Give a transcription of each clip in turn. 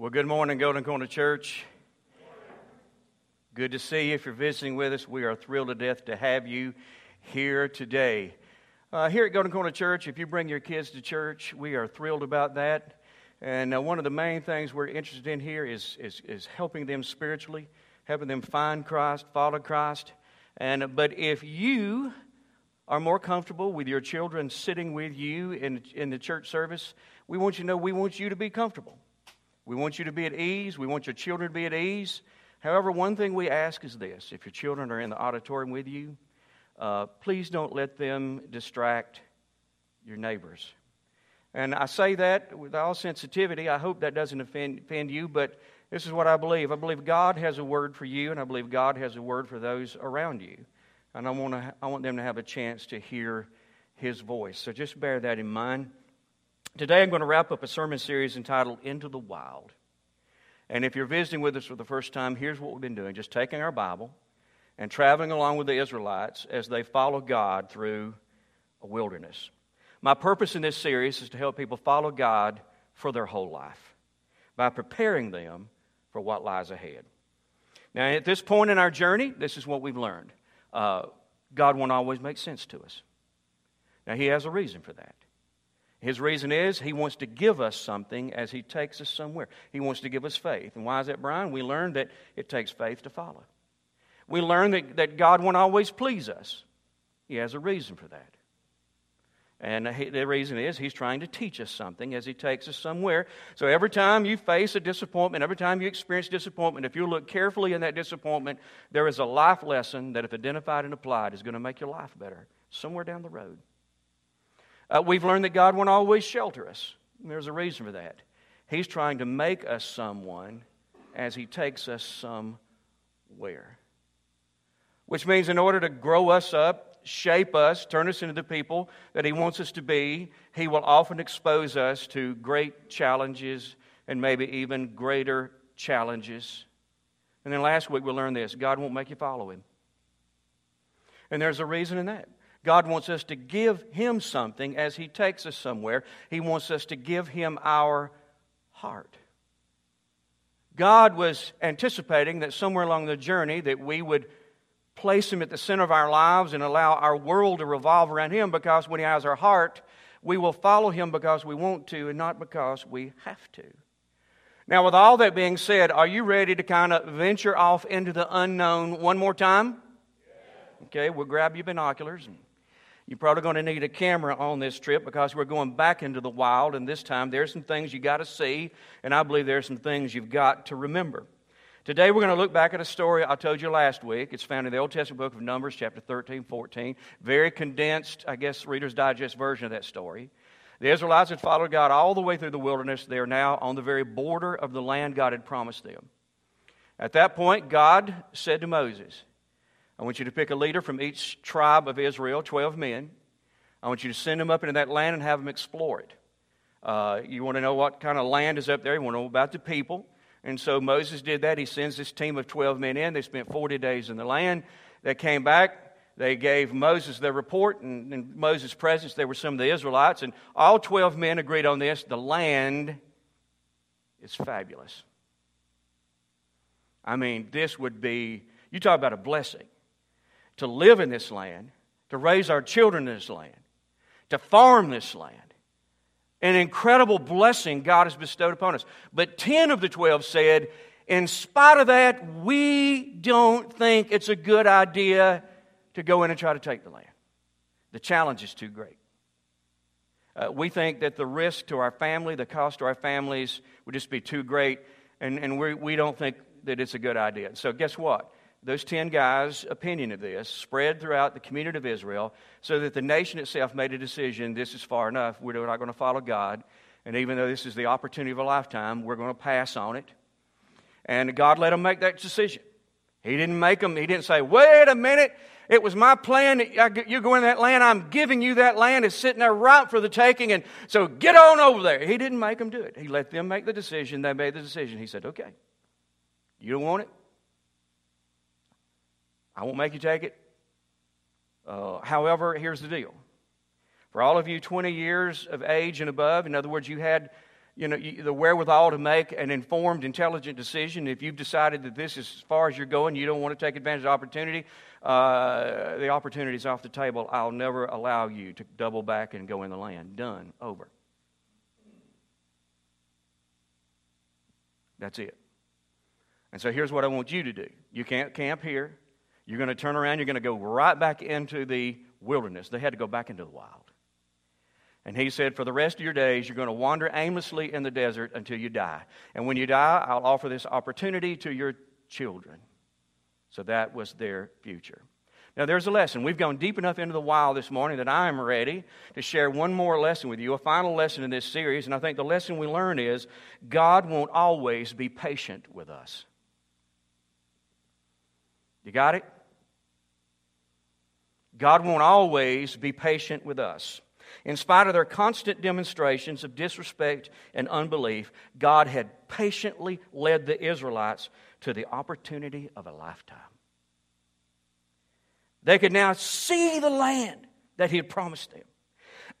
Well, good morning, Golden Corner Church. Good to see you. If you're visiting with us, we are thrilled to death to have you here today. Uh, here at Golden Corner Church, if you bring your kids to church, we are thrilled about that. And uh, one of the main things we're interested in here is, is, is helping them spiritually, helping them find Christ, follow Christ. And, but if you are more comfortable with your children sitting with you in, in the church service, we want you to know we want you to be comfortable. We want you to be at ease. We want your children to be at ease. However, one thing we ask is this if your children are in the auditorium with you, uh, please don't let them distract your neighbors. And I say that with all sensitivity. I hope that doesn't offend, offend you, but this is what I believe. I believe God has a word for you, and I believe God has a word for those around you. And I want, to, I want them to have a chance to hear His voice. So just bear that in mind. Today I'm going to wrap up a sermon series entitled Into the Wild. And if you're visiting with us for the first time, here's what we've been doing just taking our Bible and traveling along with the Israelites as they follow God through a wilderness. My purpose in this series is to help people follow God for their whole life by preparing them for what lies ahead. Now, at this point in our journey, this is what we've learned uh, God won't always make sense to us. Now, He has a reason for that. His reason is he wants to give us something as he takes us somewhere. He wants to give us faith. And why is that, Brian? We learned that it takes faith to follow. We learn that, that God won't always please us. He has a reason for that. And the reason is he's trying to teach us something as he takes us somewhere. So every time you face a disappointment, every time you experience disappointment, if you look carefully in that disappointment, there is a life lesson that, if identified and applied, is going to make your life better somewhere down the road. Uh, we've learned that God won't always shelter us. There's a reason for that. He's trying to make us someone as He takes us somewhere. Which means, in order to grow us up, shape us, turn us into the people that He wants us to be, He will often expose us to great challenges and maybe even greater challenges. And then last week we learned this God won't make you follow Him. And there's a reason in that. God wants us to give Him something as He takes us somewhere. He wants us to give Him our heart. God was anticipating that somewhere along the journey that we would place Him at the center of our lives and allow our world to revolve around Him because when He has our heart, we will follow Him because we want to and not because we have to. Now, with all that being said, are you ready to kind of venture off into the unknown one more time? Okay, we'll grab your binoculars and you're probably going to need a camera on this trip because we're going back into the wild, and this time there's some things you got to see, and I believe there's some things you've got to remember. Today we're going to look back at a story I told you last week. It's found in the Old Testament book of Numbers, chapter 13, 14. Very condensed, I guess, Reader's Digest version of that story. The Israelites had followed God all the way through the wilderness. They are now on the very border of the land God had promised them. At that point, God said to Moses, I want you to pick a leader from each tribe of Israel, 12 men. I want you to send them up into that land and have them explore it. Uh, you want to know what kind of land is up there. You want to know about the people. And so Moses did that. He sends this team of 12 men in. They spent 40 days in the land. They came back. They gave Moses their report. And in Moses' presence, there were some of the Israelites. And all 12 men agreed on this the land is fabulous. I mean, this would be, you talk about a blessing to live in this land, to raise our children in this land, to farm this land. An incredible blessing God has bestowed upon us. But 10 of the 12 said, in spite of that, we don't think it's a good idea to go in and try to take the land. The challenge is too great. Uh, we think that the risk to our family, the cost to our families would just be too great, and, and we, we don't think that it's a good idea. So, guess what? Those 10 guys' opinion of this spread throughout the community of Israel so that the nation itself made a decision this is far enough. We're not going to follow God. And even though this is the opportunity of a lifetime, we're going to pass on it. And God let them make that decision. He didn't make them, He didn't say, wait a minute, it was my plan. You go in that land, I'm giving you that land. It's sitting there right for the taking. And so get on over there. He didn't make them do it. He let them make the decision. They made the decision. He said, okay, you don't want it? I won't make you take it. Uh, however, here's the deal. For all of you 20 years of age and above, in other words, you had you know, the wherewithal to make an informed, intelligent decision. If you've decided that this is as far as you're going, you don't want to take advantage of opportunity, uh, the opportunity's off the table. I'll never allow you to double back and go in the land. Done. Over. That's it. And so here's what I want you to do. You can't camp here. You're going to turn around. You're going to go right back into the wilderness. They had to go back into the wild. And he said, For the rest of your days, you're going to wander aimlessly in the desert until you die. And when you die, I'll offer this opportunity to your children. So that was their future. Now, there's a lesson. We've gone deep enough into the wild this morning that I am ready to share one more lesson with you, a final lesson in this series. And I think the lesson we learn is God won't always be patient with us. You got it? God won't always be patient with us. In spite of their constant demonstrations of disrespect and unbelief, God had patiently led the Israelites to the opportunity of a lifetime. They could now see the land that He had promised them.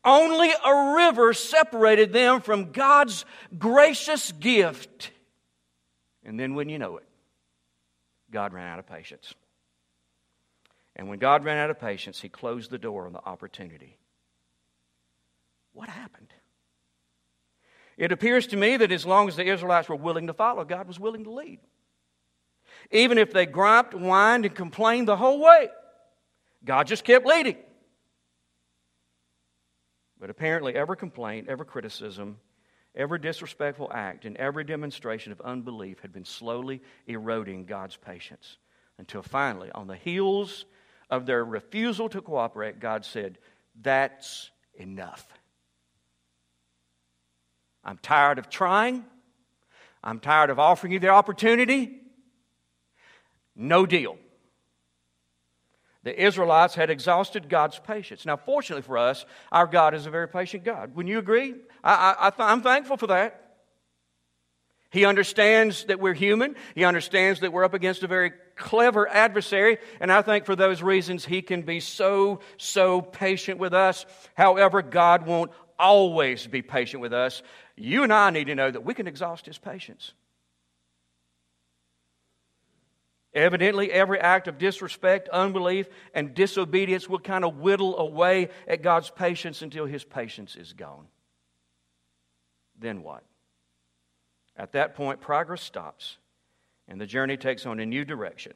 Only a river separated them from God's gracious gift. And then, when you know it, God ran out of patience. And when God ran out of patience, He closed the door on the opportunity what happened? It appears to me that as long as the Israelites were willing to follow, God was willing to lead. Even if they griped, whined, and complained the whole way, God just kept leading. But apparently, every complaint, every criticism, every disrespectful act, and every demonstration of unbelief had been slowly eroding God's patience until finally, on the heels of their refusal to cooperate, God said, That's enough. I'm tired of trying. I'm tired of offering you the opportunity. No deal. The Israelites had exhausted God's patience. Now, fortunately for us, our God is a very patient God. Wouldn't you agree? I, I'm thankful for that. He understands that we're human. He understands that we're up against a very clever adversary. And I think for those reasons, He can be so, so patient with us. However, God won't always be patient with us. You and I need to know that we can exhaust His patience. Evidently, every act of disrespect, unbelief, and disobedience will kind of whittle away at God's patience until His patience is gone. Then what? At that point, progress stops and the journey takes on a new direction.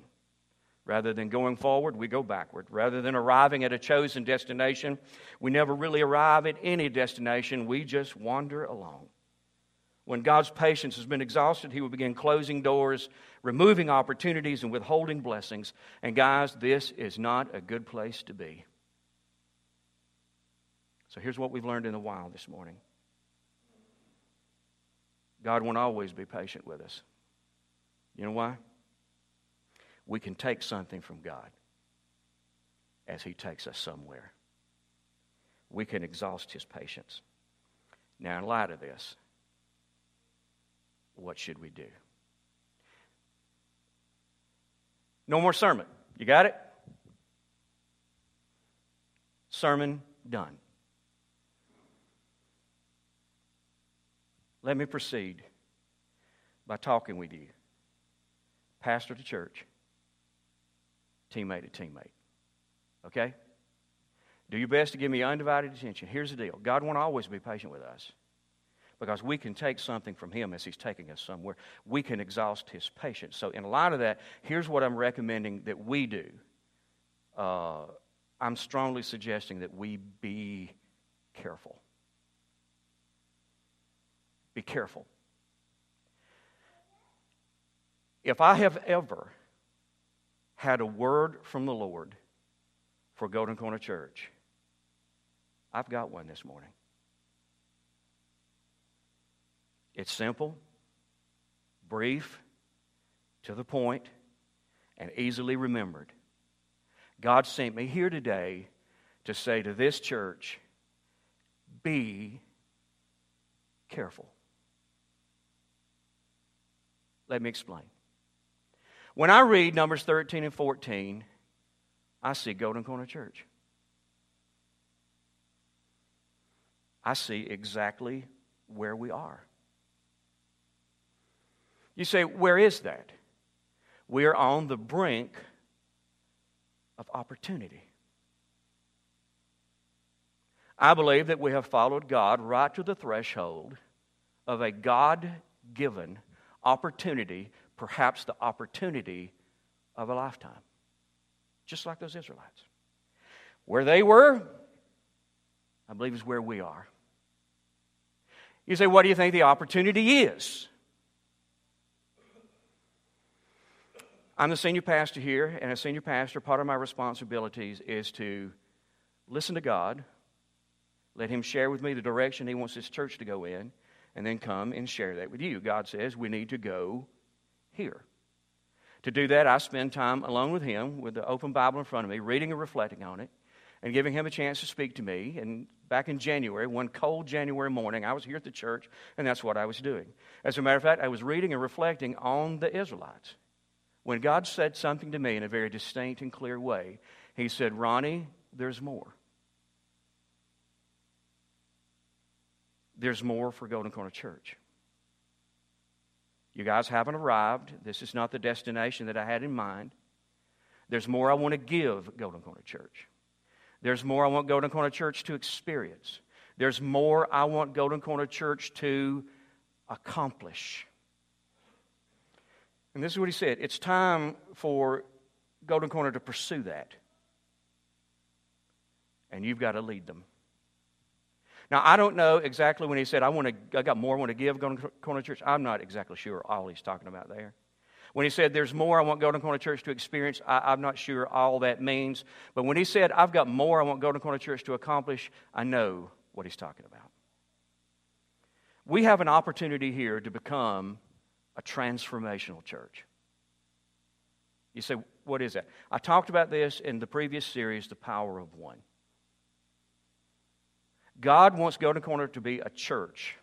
Rather than going forward, we go backward. Rather than arriving at a chosen destination, we never really arrive at any destination. We just wander along. When God's patience has been exhausted, He will begin closing doors, removing opportunities, and withholding blessings. And guys, this is not a good place to be. So here's what we've learned in the wild this morning God won't always be patient with us. You know why? we can take something from God as He takes us somewhere. We can exhaust His patience. Now, in light of this, what should we do? No more sermon. You got it? Sermon done. Let me proceed by talking with you, pastor to church teammate to teammate. Okay? Do your best to give me undivided attention. Here's the deal God won't always be patient with us because we can take something from Him as He's taking us somewhere. We can exhaust His patience. So, in light of that, here's what I'm recommending that we do. Uh, I'm strongly suggesting that we be careful. Be careful. If I have ever had a word from the Lord for Golden Corner Church, I've got one this morning. It's simple, brief, to the point, and easily remembered. God sent me here today to say to this church, be careful. Let me explain. When I read Numbers 13 and 14, I see Golden Corner Church. I see exactly where we are. You say, where is that? We are on the brink of opportunity. I believe that we have followed God right to the threshold of a God given opportunity, perhaps the opportunity of a lifetime. Just like those Israelites. Where they were, I believe is where we are. You say, what do you think the opportunity is? I'm the senior pastor here, and as senior pastor, part of my responsibilities is to listen to God, let Him share with me the direction He wants this church to go in, and then come and share that with you. God says we need to go here. To do that, I spend time alone with Him with the open Bible in front of me, reading and reflecting on it, and giving Him a chance to speak to me. And back in January, one cold January morning, I was here at the church, and that's what I was doing. As a matter of fact, I was reading and reflecting on the Israelites. When God said something to me in a very distinct and clear way, He said, Ronnie, there's more. There's more for Golden Corner Church. You guys haven't arrived. This is not the destination that I had in mind. There's more I want to give Golden Corner Church. There's more I want Golden Corner Church to experience. There's more I want Golden Corner Church to accomplish. And this is what he said it's time for Golden Corner to pursue that. And you've got to lead them. Now, I don't know exactly when he said, I, want to, I got more I want to give Golden Corner Church. I'm not exactly sure all he's talking about there. When he said, There's more I want Golden Corner Church to experience, I, am not sure all that means. But when he said, I've got more I want Golden Corner Church to accomplish, I know what he's talking about. We have an opportunity here to become a transformational church. You say, What is that? I talked about this in the previous series, The Power of One. God wants Golden Corner to be a church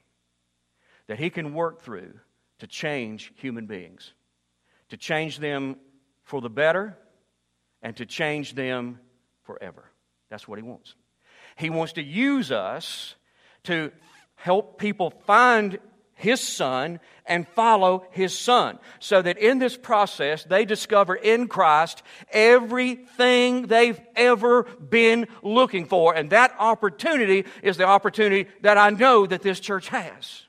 that He can work through to change human beings, to change them for the better, and to change them forever. That's what He wants. He wants to use us to help people find his son and follow his son. So that in this process, they discover in Christ everything they've ever been looking for. And that opportunity is the opportunity that I know that this church has.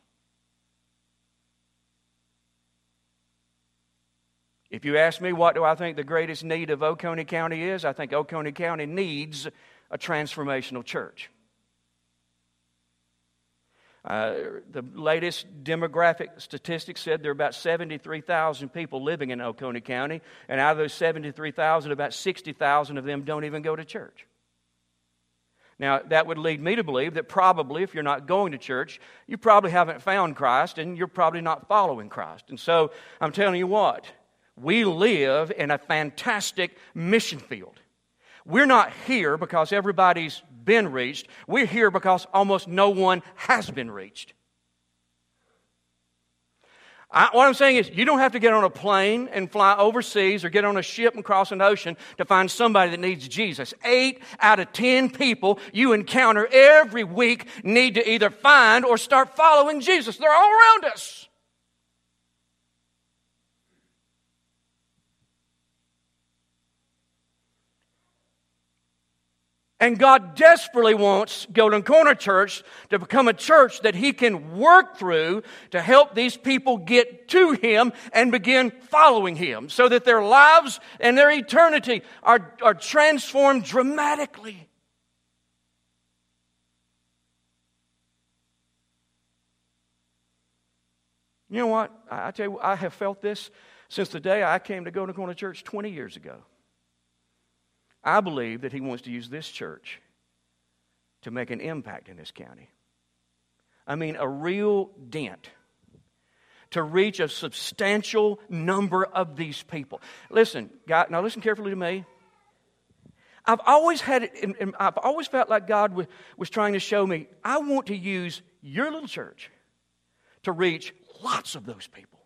If you ask me what do I think the greatest need of Oconee County is, I think Oconee County needs a transformational church. Uh, the latest demographic statistics said there are about 73,000 people living in Oconee County, and out of those 73,000, about 60,000 of them don't even go to church. Now, that would lead me to believe that probably if you're not going to church, you probably haven't found Christ and you're probably not following Christ. And so I'm telling you what, we live in a fantastic mission field. We're not here because everybody's been reached. We're here because almost no one has been reached. I, what I'm saying is, you don't have to get on a plane and fly overseas or get on a ship and cross an ocean to find somebody that needs Jesus. Eight out of ten people you encounter every week need to either find or start following Jesus. They're all around us. And God desperately wants Golden Corner Church to become a church that He can work through to help these people get to Him and begin following Him so that their lives and their eternity are, are transformed dramatically. You know what? I tell you, I have felt this since the day I came to Golden Corner Church 20 years ago. I believe that he wants to use this church to make an impact in this county. I mean, a real dent to reach a substantial number of these people. Listen, God, now listen carefully to me. I've always had it, and I've always felt like God was, trying to show me, I want to use your little church to reach lots of those people.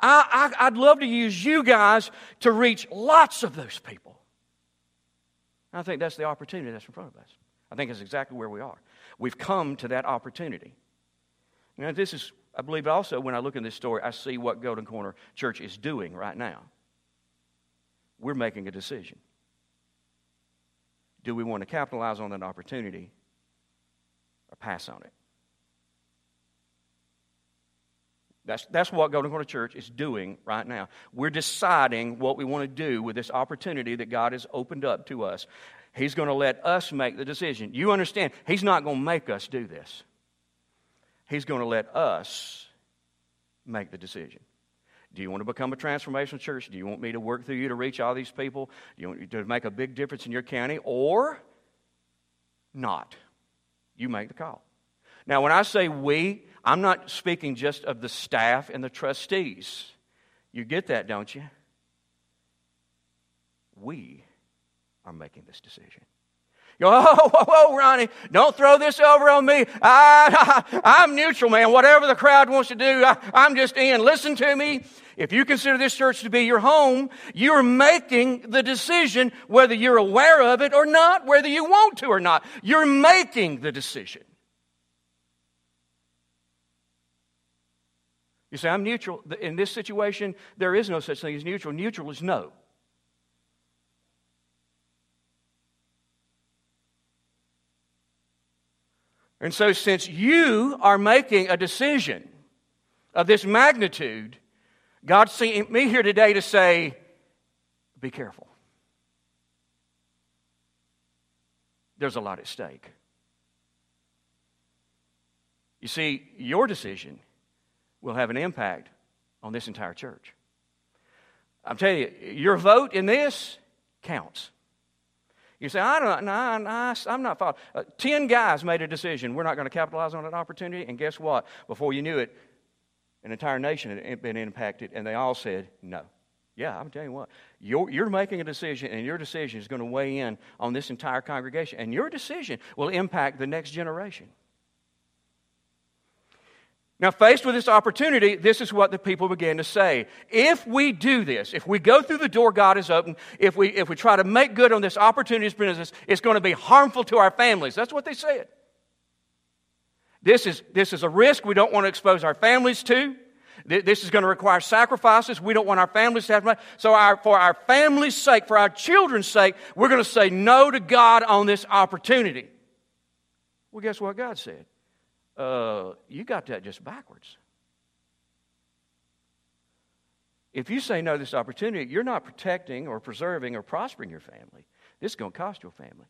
I, I, I'd love to use you guys to reach lots of those people. I think that's the opportunity that's in front of us. I think it's exactly where we are. We've come to that opportunity. Now, this is I believe also when I look in this story, I see what Golden Corner Church is doing right now. We're making a decision. Do we want to capitalize on that opportunity or pass on it? That's, that's what Golden Corner Church is doing right now. We're deciding what we want to do with this opportunity that God has opened up to us. He's going to let us make the decision. You understand, He's not going to make us do this. He's going to let us make the decision. Do you want to become a transformational church? Do you want me to work through you to reach all these people? Do you want to make a big difference in your county or not? You make the call. Now, when I say we, I'm not speaking just of the staff and the trustees. You get that, don't you? We are making this decision. You go, oh, whoa, whoa, Ronnie, don't throw this over on me. I, am neutral, man. Whatever the crowd wants to do, I, I'm just in. Listen to me. If you consider this church to be your home, you're making the decision whether you're aware of it or not, whether you want to or not. You're making the decision. You say, I'm neutral. In this situation, there is no such thing as neutral. Neutral is no. And so, since you are making a decision of this magnitude, God's sent me here today to say, be careful. There's a lot at stake. You see, your decision will have an impact on this entire church. I'm telling you, your vote in this counts. You say, I don't, no, no, I'm not following. Uh, Ten guys made a decision. We're not going to capitalize on that opportunity. And guess what? Before you knew it, an entire nation had been impacted, and they all said no. Yeah, I'm telling you what. You're, you're making a decision, and your decision is going to weigh in on this entire congregation. And your decision will impact the next generation. Now, faced with this opportunity, this is what the people began to say. If we do this, if we go through the door God has opened, if we, if we try to make good on this opportunity that's presented us, it's going to be harmful to our families. That's what they said. This is, this is a risk we don't want to expose our families to. This is going to require sacrifices. We don't want our families to have money. So, our, for our family's sake, for our children's sake, we're going to say no to God on this opportunity. Well, guess what God said? Uh, you got that just backwards. If you say no to this opportunity, you're not protecting or preserving or prospering your family. This is going to cost your family.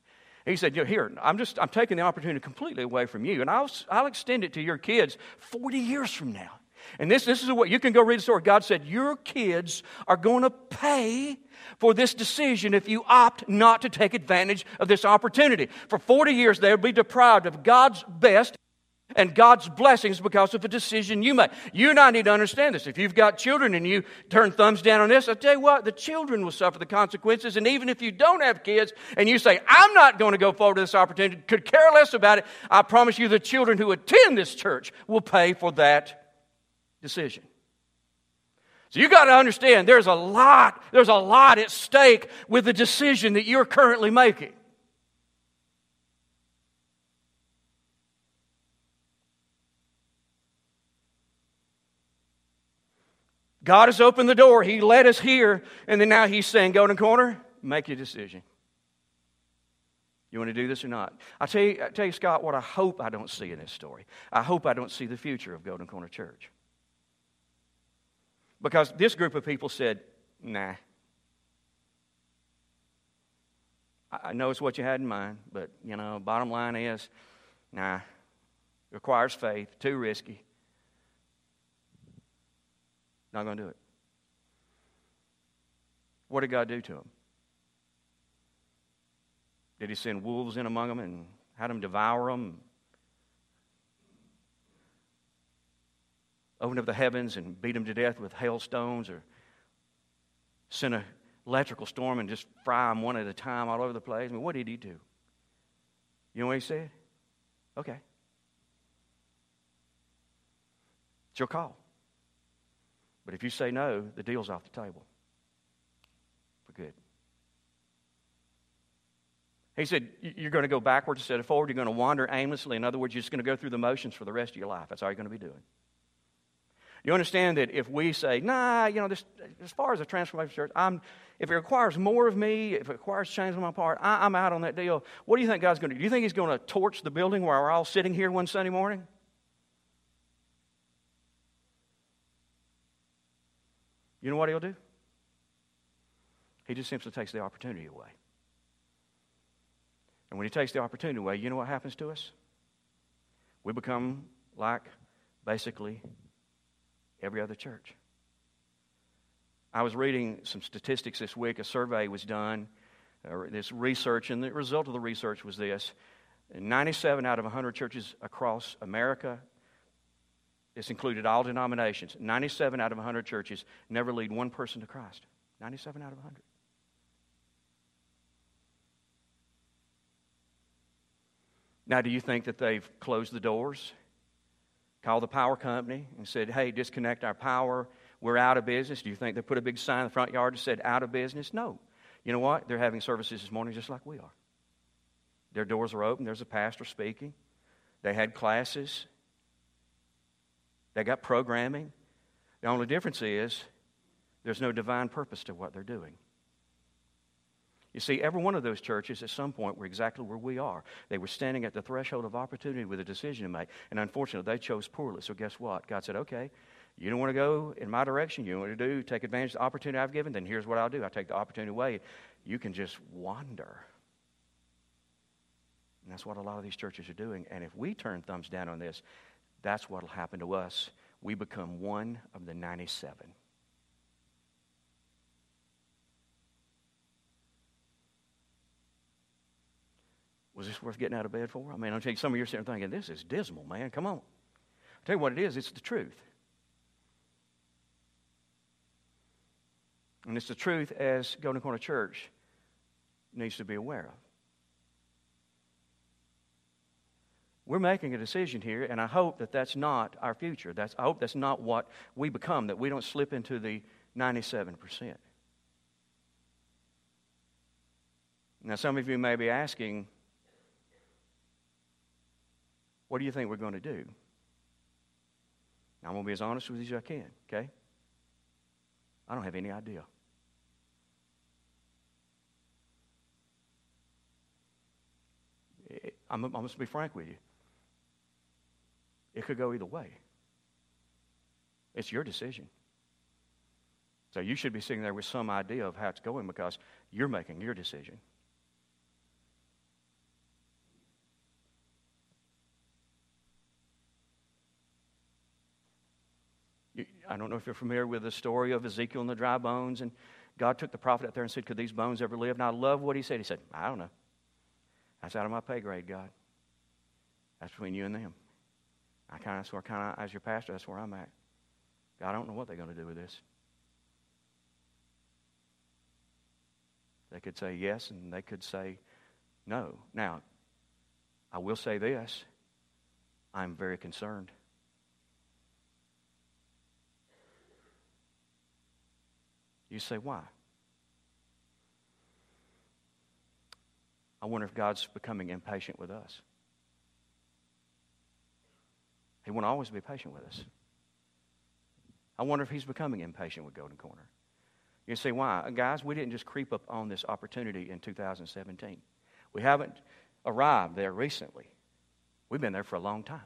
He said, Here, I'm just I'm taking the opportunity completely away from you, and I'll, I'll extend it to your kids 40 years from now. And this, this is what you can go read the story. God said, Your kids are going to pay for this decision if you opt not to take advantage of this opportunity. For 40 years, they'll be deprived of God's best and God's blessings because of a decision you made. You and I need to understand this. If you've got children and you turn thumbs down on this, I tell you what, the children will suffer the consequences. And even if you don't have kids and you say, I'm not going to go forward to this opportunity, could care less about it, I promise you the children who attend this church will pay for that decision. So you got to understand there's a lot, there's a lot at stake with the decision that you're currently making. God has opened the door. He led us here. And then now He's saying, Golden Corner, make your decision. You want to do this or not? I tell you, I tell you, Scott, what I hope I don't see in this story. I hope I don't see the future of Golden Corner Church. Because this group of people said, nah. I know it's what you had in mind, but, you know, bottom line is, nah. Requires faith, too risky. Not going to do it. What did God do to them? Did he send wolves in among them and had them devour them? Open up the heavens and beat them to death with hailstones or send an electrical storm and just fry them one at a time all over the place? I mean, what did he do? You know what he said? Okay. It's your call. But if you say no, the deal's off the table for good. He said, You're going to go backwards instead of forward. You're going to wander aimlessly. In other words, you're just going to go through the motions for the rest of your life. That's all you're going to be doing. You understand that if we say, nah, you know, this, as far as a transformation church, I'm, if it requires more of me, if it requires change on my part, I, I'm out on that deal. What do you think God's going to do? Do you think He's going to torch the building while we're all sitting here one Sunday morning? You know what He'll do? He just simply takes the opportunity away. And when He takes the opportunity away, you know what happens to us? We become like basically every other church. I was reading some statistics this week. A survey was done, uh, this research, and the result of the research was this 97 out of 100 churches across America, this included all denominations, 97 out of 100 churches never lead one person to Christ. 97 out of 100. Now, do you think that they've closed the doors? Called the power company and said, hey, disconnect our power. We're out of business. Do you think they put a big sign in the front yard that said out of business? No. You know what? They're having services this morning just like we are. Their doors are open. There's a pastor speaking. They had classes. They got programming. The only difference is there's no divine purpose to what they're doing. You see, every one of those churches at some point were exactly where we are. They were standing at the threshold of opportunity with a decision to make. And unfortunately, they chose poorly. So, guess what? God said, okay, you don't want to go in my direction. You want to do, take advantage of the opportunity I've given, then here's what I'll do. I take the opportunity away. You can just wander. And that's what a lot of these churches are doing. And if we turn thumbs down on this, that's what will happen to us. We become one of the 97. Was this worth getting out of bed for? I mean, I'm you, some of you are sitting thinking, this is dismal, man. Come on. I'll tell you what it is, it's the truth. And it's the truth as Golden Corner Church needs to be aware of. We're making a decision here, and I hope that that's not our future. That's, I hope that's not what we become, that we don't slip into the 97%. Now, some of you may be asking, what do you think we're going to do? Now, I'm going to be as honest with you as I can, okay? I don't have any idea. Eh, I'm, I'm going to be frank with you. It could go either way. It's your decision. So you should be sitting there with some idea of how it's going because you're making your decision. I don't know if you're familiar with the story of Ezekiel and the dry bones. And God took the prophet out there and said, Could these bones ever live? And I love what he said. He said, I don't know. That's out of my pay grade, God. That's between you and them. I kind of, sort kind of, as your pastor, that's where I'm at. God, I don't know what they're going to do with this. They could say yes, and they could say no. Now, I will say this I'm very concerned. You say, why? I wonder if God's becoming impatient with us. He won't always be patient with us. I wonder if He's becoming impatient with Golden Corner. You see why? Guys, we didn't just creep up on this opportunity in 2017. We haven't arrived there recently. We've been there for a long time.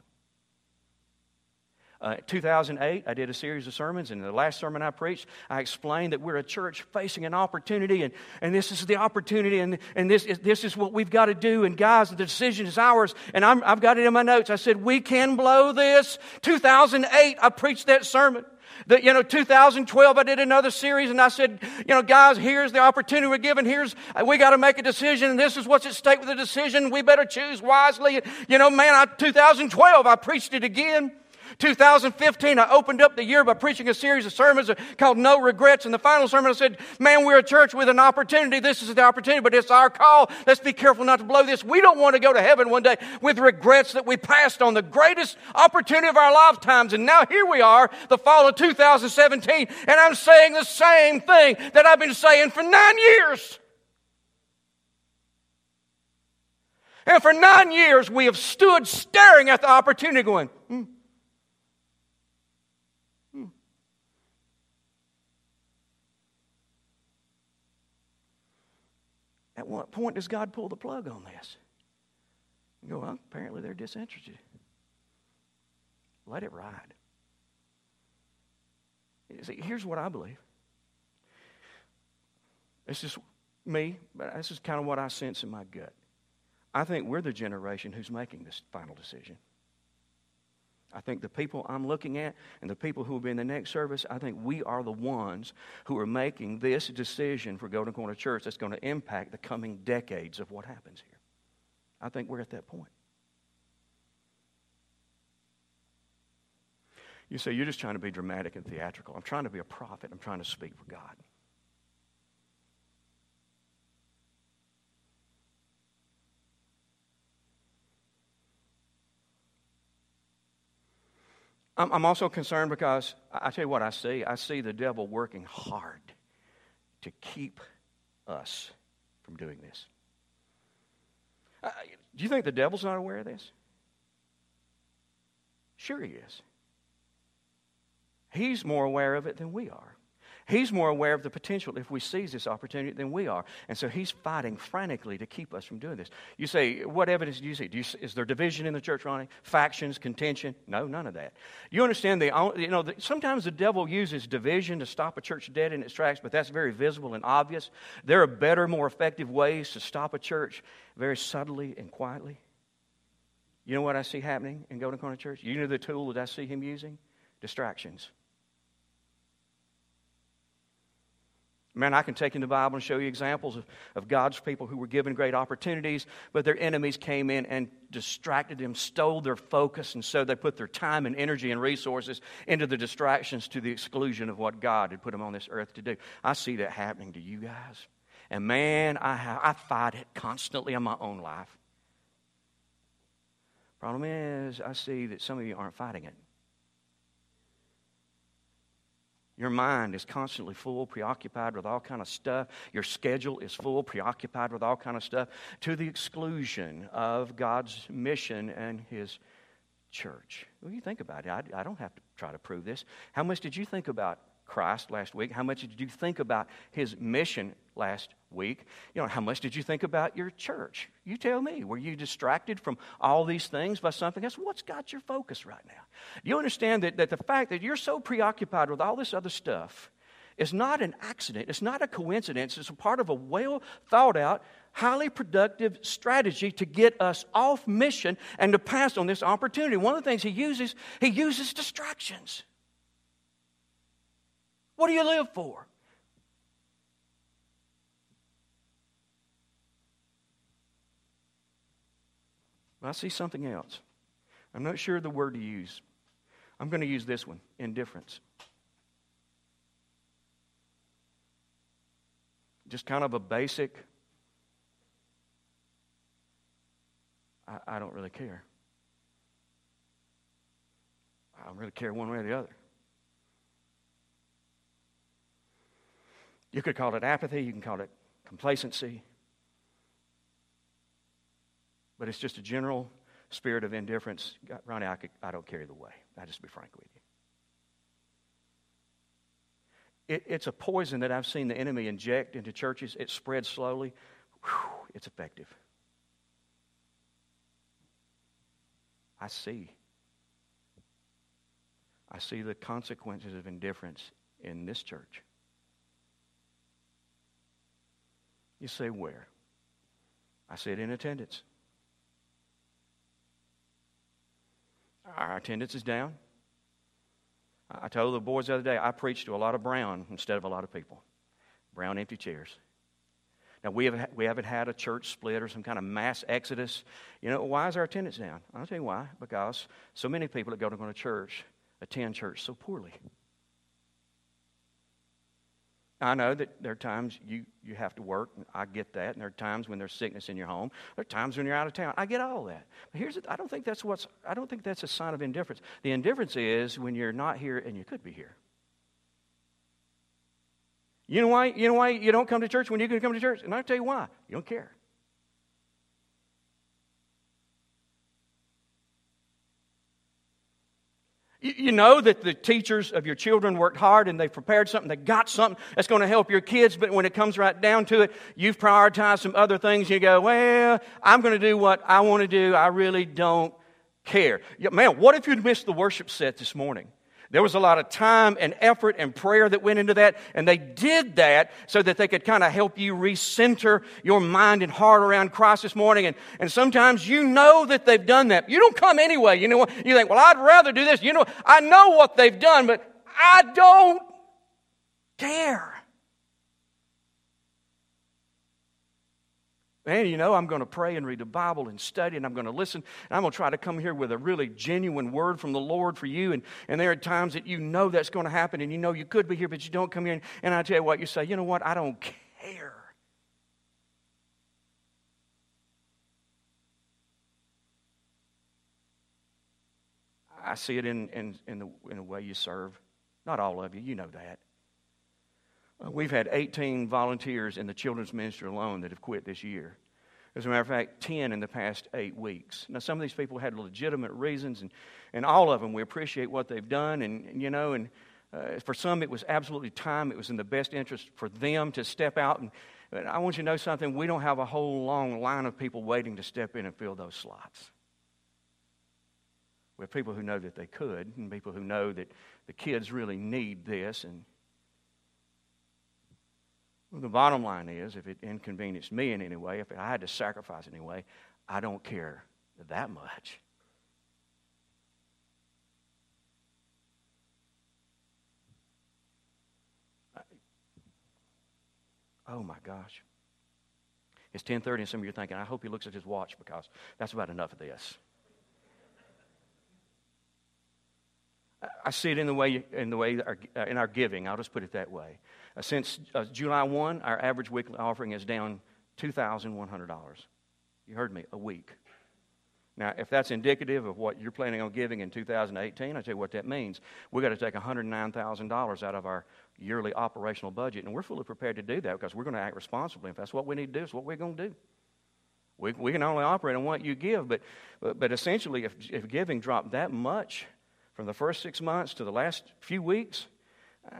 Uh, 2008, I did a series of sermons, and the last sermon I preached, I explained that we're a church facing an opportunity, and, and this is the opportunity, and, and this, is, this is what we've got to do. And guys, the decision is ours. And i have got it in my notes. I said, We can blow this. 2008, I preached that sermon. That, you know, 2012, I did another series and I said, you know, guys, here's the opportunity we're given. Here's, we got to make a decision and this is what's at stake with the decision. We better choose wisely. You know, man, I, 2012, I preached it again. 2015, I opened up the year by preaching a series of sermons called No Regrets. And the final sermon, I said, Man, we're a church with an opportunity. This is the opportunity, but it's our call. Let's be careful not to blow this. We don't want to go to heaven one day with regrets that we passed on the greatest opportunity of our lifetimes. And now here we are, the fall of 2017, and I'm saying the same thing that I've been saying for nine years. And for nine years, we have stood staring at the opportunity going, hmm. At what point does God pull the plug on this? You go, well, apparently they're disinterested. Let it ride. See, here's what I believe. It's just me, but this is kind of what I sense in my gut. I think we're the generation who's making this final decision. I think the people I'm looking at and the people who will be in the next service, I think we are the ones who are making this decision for Golden Corner Church that's going to impact the coming decades of what happens here. I think we're at that point. You say, You're just trying to be dramatic and theatrical. I'm trying to be a prophet. I'm trying to speak for God. I'm also concerned because I tell you what I see. I see the devil working hard to keep us from doing this. Uh, do you think the devil's not aware of this? Sure, he is. He's more aware of it than we are. He's more aware of the potential if we seize this opportunity than we are. And so he's fighting frantically to keep us from doing this. You say, what evidence do you see? Do you, is there division in the church, Ronnie? Factions, contention? No, none of that. You understand, the, you know, the, sometimes the devil uses division to stop a church dead in its tracks, but that's very visible and obvious. There are better, more effective ways to stop a church very subtly and quietly. You know what I see happening in Golden Corner Church? You know the tool that I see him using? Distractions. Man, I can take in the Bible and show you examples of, of God's people who were given great opportunities, but their enemies came in and distracted them, stole their focus, and so they put their time and energy and resources into the distractions to the exclusion of what God had put them on this earth to do. I see that happening to you guys. And man, I, have, I fight it constantly in my own life. Problem is, I see that some of you aren't fighting it. Your mind is constantly full, preoccupied with all kind of stuff. Your schedule is full, preoccupied with all kind of stuff, to the exclusion of God's mission and His church. Well, you think about it. I, I don't have to try to prove this. How much did you think about Christ last week? How much did you think about his mission last week? You know, how much did you think about your church? You tell me. Were you distracted from all these things by something else? What's got your focus right now? You understand that, that the fact that you're so preoccupied with all this other stuff is not an accident, it's not a coincidence, it's a part of a well thought out, highly productive strategy to get us off mission and to pass on this opportunity. One of the things he uses, he uses distractions. What do you live for? I see something else. I'm not sure the word to use. I'm going to use this one indifference. Just kind of a basic, I, I don't really care. I don't really care one way or the other. You could call it apathy, you can call it complacency. But it's just a general spirit of indifference. Ronnie, I, could, I don't carry the way. I'll just be frank with you. It, it's a poison that I've seen the enemy inject into churches. It spreads slowly. Whew, it's effective. I see. I see the consequences of indifference in this church. You say, where? I said, in attendance. Our attendance is down. I told the boys the other day, I preached to a lot of brown instead of a lot of people. Brown empty chairs. Now, we, have, we haven't had a church split or some kind of mass exodus. You know, why is our attendance down? I'll tell you why. Because so many people that go to go to church attend church so poorly. I know that there are times you, you have to work. and I get that. And there are times when there's sickness in your home. There are times when you're out of town. I get all that. But here's I don't think that's what's I don't think that's a sign of indifference. The indifference is when you're not here and you could be here. You know why? You know why you don't come to church when you could come to church? And I'll tell you why. You don't care. You know that the teachers of your children worked hard and they've prepared something, they got something that's going to help your kids, but when it comes right down to it, you've prioritized some other things. You go, well, I'm going to do what I want to do. I really don't care. Man, what if you'd missed the worship set this morning? There was a lot of time and effort and prayer that went into that, and they did that so that they could kind of help you recenter your mind and heart around Christ this morning. And, and sometimes you know that they've done that. You don't come anyway. You know what? You think, well, I'd rather do this. You know, I know what they've done, but I don't care. And you know, I'm going to pray and read the Bible and study, and I'm going to listen. And I'm going to try to come here with a really genuine word from the Lord for you. And, and there are times that you know that's going to happen, and you know you could be here, but you don't come here. And, and I tell you what, you say, you know what, I don't care. I see it in, in, in, the, in the way you serve. Not all of you, you know that. Uh, we've had 18 volunteers in the children's ministry alone that have quit this year. As a matter of fact, 10 in the past eight weeks. Now, some of these people had legitimate reasons, and, and all of them, we appreciate what they've done. And, you know, and uh, for some, it was absolutely time. It was in the best interest for them to step out. And, and I want you to know something. We don't have a whole long line of people waiting to step in and fill those slots. We have people who know that they could, and people who know that the kids really need this, and well, the bottom line is, if it inconvenienced me in any way, if I had to sacrifice in any I don't care that much. Oh my gosh. It's 10:30 and some of you are thinking, I hope he looks at his watch because that's about enough of this. I see it in the way in the way our, uh, in our giving. I'll just put it that way. Uh, since uh, July 1, our average weekly offering is down $2,100. You heard me, a week. Now, if that's indicative of what you're planning on giving in 2018, I'll tell you what that means. We've got to take $109,000 out of our yearly operational budget, and we're fully prepared to do that because we're going to act responsibly. If that's what we need to do, it's what we're going to do. We, we can only operate on what you give, but, but, but essentially, if, if giving dropped that much from the first six months to the last few weeks, uh,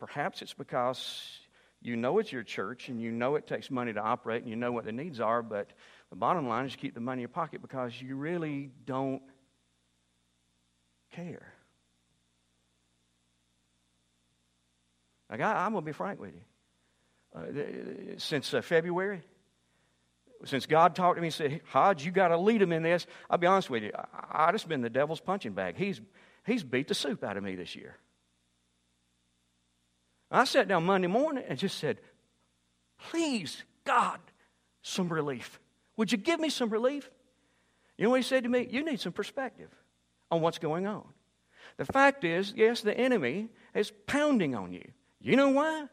Perhaps it's because you know it's your church and you know it takes money to operate and you know what the needs are, but the bottom line is you keep the money in your pocket because you really don't care. Like, I, am going to be frank with you. Uh, since uh, February, since God talked to me and said, Hodge, you got to lead him in this, I'll be honest with you, I, I just been the devil's punching bag. He's, he's beat the soup out of me this year. I sat down Monday morning and just said, Please, God, some relief. Would you give me some relief? You know what he said to me? You need some perspective on what's going on. The fact is, yes, the enemy is pounding on you. You know why?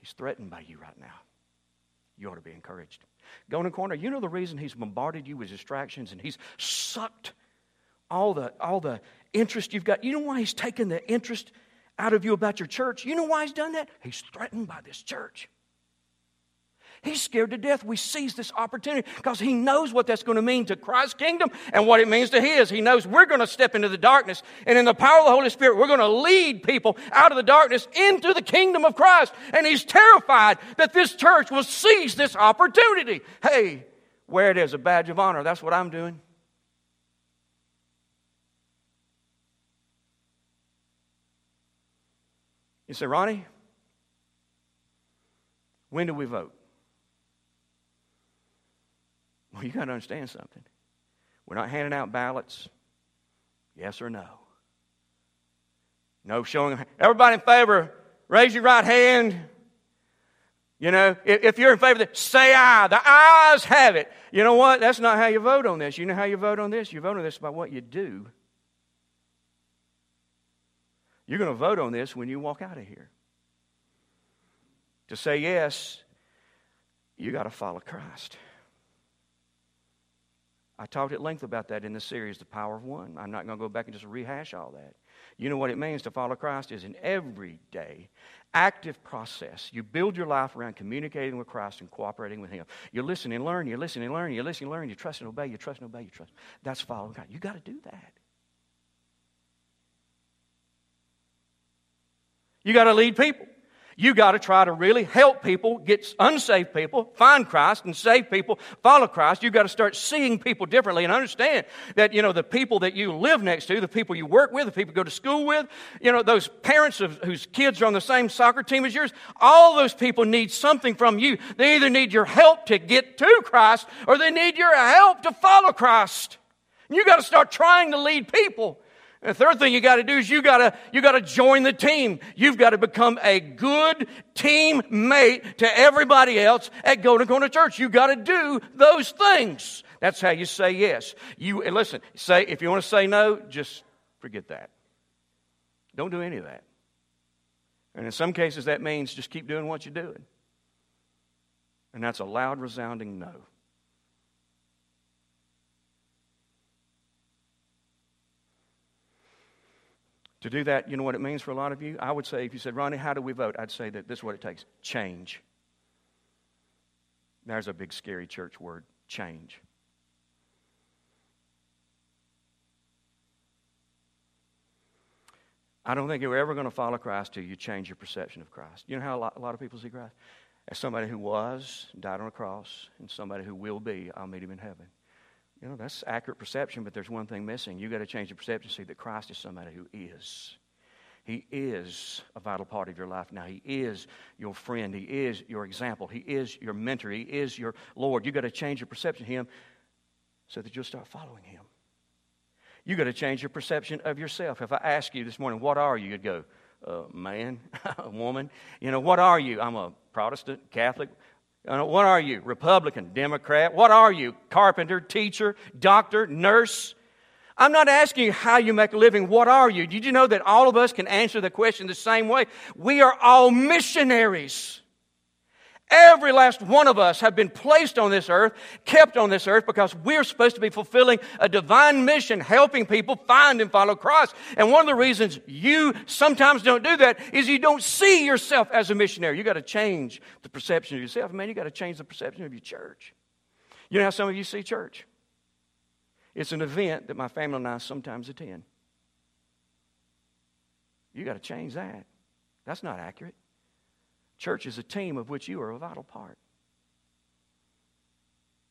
He's threatened by you right now. You ought to be encouraged. Golden Corner, you know the reason he's bombarded you with distractions and he's sucked all the, all the interest you've got. You know why he's taken the interest out of you about your church. You know why he's done that? He's threatened by this church. He's scared to death. We seize this opportunity because he knows what that's going to mean to Christ's kingdom and what it means to his. He knows we're going to step into the darkness, and in the power of the Holy Spirit, we're going to lead people out of the darkness into the kingdom of Christ. And he's terrified that this church will seize this opportunity. Hey, wear it as a badge of honor. That's what I'm doing. You say, Ronnie, when do we vote? Well, you got to understand something. We're not handing out ballots, yes or no. No showing. Everybody in favor, raise your right hand. You know, if, if you're in favor it, say aye. The ayes have it. You know what? That's not how you vote on this. You know how you vote on this? You vote on this by what you do you're going to vote on this when you walk out of here. To say yes, you got to follow Christ. I talked at length about that in the series, The Power of One. I'm not going to go back and just rehash all that. You know what it means to follow Christ is an everyday, active process. You build your life around communicating with Christ and cooperating with Him. You listen and learn, you listen and learn, you listen and learn, you trust and obey, you trust and obey, you trust. That's following God. You got to do that. You got to lead people. You got to try to really help people get unsaved people, find Christ and save people, follow Christ. You got to start seeing people differently and understand that, you know, the people that you live next to, the people you work with, the people you go to school with, you know, those parents of, whose kids are on the same soccer team as yours, all those people need something from you. They either need your help to get to Christ or they need your help to follow Christ. You got to start trying to lead people. The third thing you got to do is you got to you got to join the team. You've got to become a good teammate to everybody else at Golden Corner Church. You got to do those things. That's how you say yes. You listen. Say if you want to say no, just forget that. Don't do any of that. And in some cases, that means just keep doing what you're doing. And that's a loud, resounding no. To do that, you know what it means for a lot of you? I would say, if you said, Ronnie, how do we vote? I'd say that this is what it takes change. There's a big, scary church word change. I don't think you're ever going to follow Christ till you change your perception of Christ. You know how a lot, a lot of people see Christ? As somebody who was, died on a cross, and somebody who will be, I'll meet him in heaven. You know, that's accurate perception, but there's one thing missing. You've got to change the perception, see that Christ is somebody who is. He is a vital part of your life now. He is your friend. He is your example. He is your mentor. He is your Lord. You've got to change your perception of Him so that you'll start following Him. You've got to change your perception of yourself. If I ask you this morning, what are you? You'd go, uh, man, a woman. You know, what are you? I'm a Protestant, Catholic, Uh, what are you? Republican, Democrat? What are you? Carpenter, teacher, doctor, nurse? I'm not asking you how you make a living. What are you? Did you know that all of us can answer the question the same way? We are all missionaries. Every last one of us have been placed on this earth, kept on this earth, because we're supposed to be fulfilling a divine mission, helping people find and follow Christ. And one of the reasons you sometimes don't do that is you don't see yourself as a missionary. You got to change the perception of yourself. Man, you got to change the perception of your church. You know how some of you see church? It's an event that my family and I sometimes attend. You got to change that. That's not accurate. Church is a team of which you are a vital part.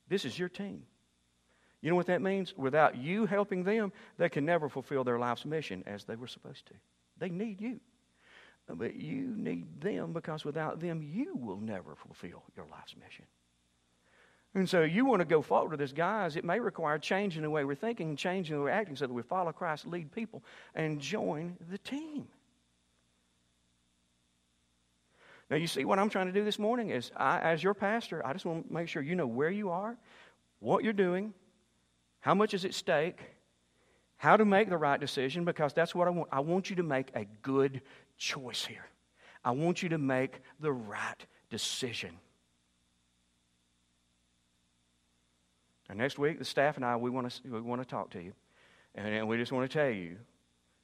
This is your team. You know what that means? Without you helping them, they can never fulfill their life's mission as they were supposed to. They need you. But you need them because without them, you will never fulfill your life's mission. And so you want to go forward with this, guys. It may require changing the way we're thinking, changing the way we're acting so that we follow Christ, lead people, and join the team. Now, you see, what I'm trying to do this morning is, I, as your pastor, I just want to make sure you know where you are, what you're doing, how much is at stake, how to make the right decision, because that's what I want. I want you to make a good choice here. I want you to make the right decision. And next week, the staff and I, we want to, we want to talk to you. And we just want to tell you,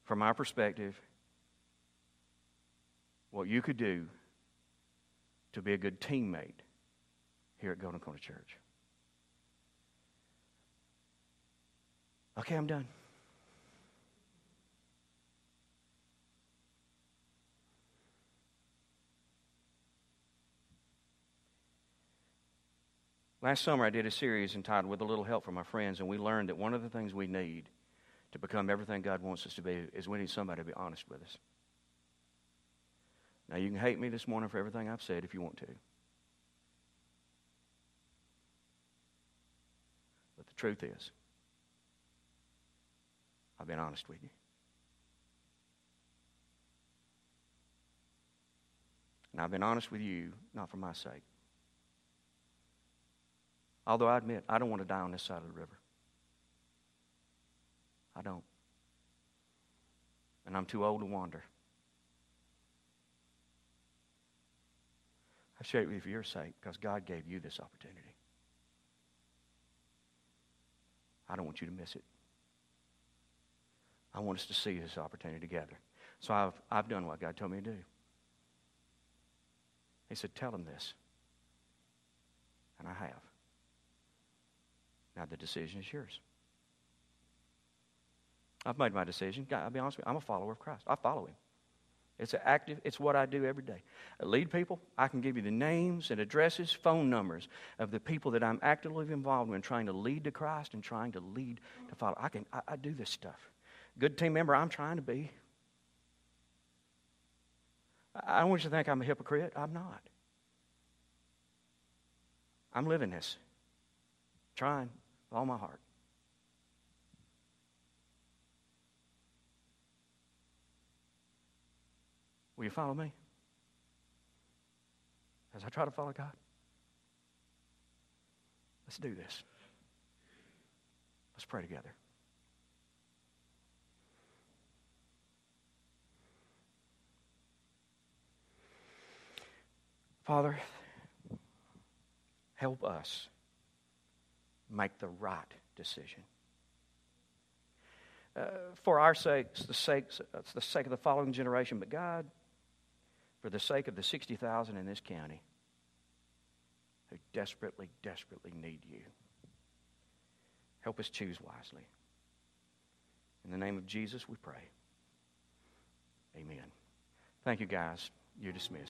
from our perspective, what you could do to be a good teammate here at Golden Corner Church. Okay, I'm done. Last summer, I did a series entitled With a Little Help from My Friends, and we learned that one of the things we need to become everything God wants us to be is we need somebody to be honest with us. Now, you can hate me this morning for everything I've said if you want to. But the truth is, I've been honest with you. And I've been honest with you, not for my sake. Although I admit, I don't want to die on this side of the river. I don't. And I'm too old to wander. I share it with you for your sake because God gave you this opportunity. I don't want you to miss it. I want us to see this opportunity together. So I've, I've done what God told me to do. He said, Tell them this. And I have. Now the decision is yours. I've made my decision. I'll be honest with you, I'm a follower of Christ. I follow him. It's active, it's what I do every day. I lead people. I can give you the names and addresses, phone numbers of the people that I'm actively involved in trying to lead to Christ and trying to lead to follow. I can I, I do this stuff. Good team member I'm trying to be. I don't want you to think I'm a hypocrite. I'm not. I'm living this. Trying with all my heart. Will you follow me? As I try to follow God? Let's do this. Let's pray together. Father, help us make the right decision. Uh, for our sakes, the sake, it's the sake of the following generation, but God, for the sake of the 60,000 in this county who desperately, desperately need you. Help us choose wisely. In the name of Jesus, we pray. Amen. Thank you, guys. You're dismissed.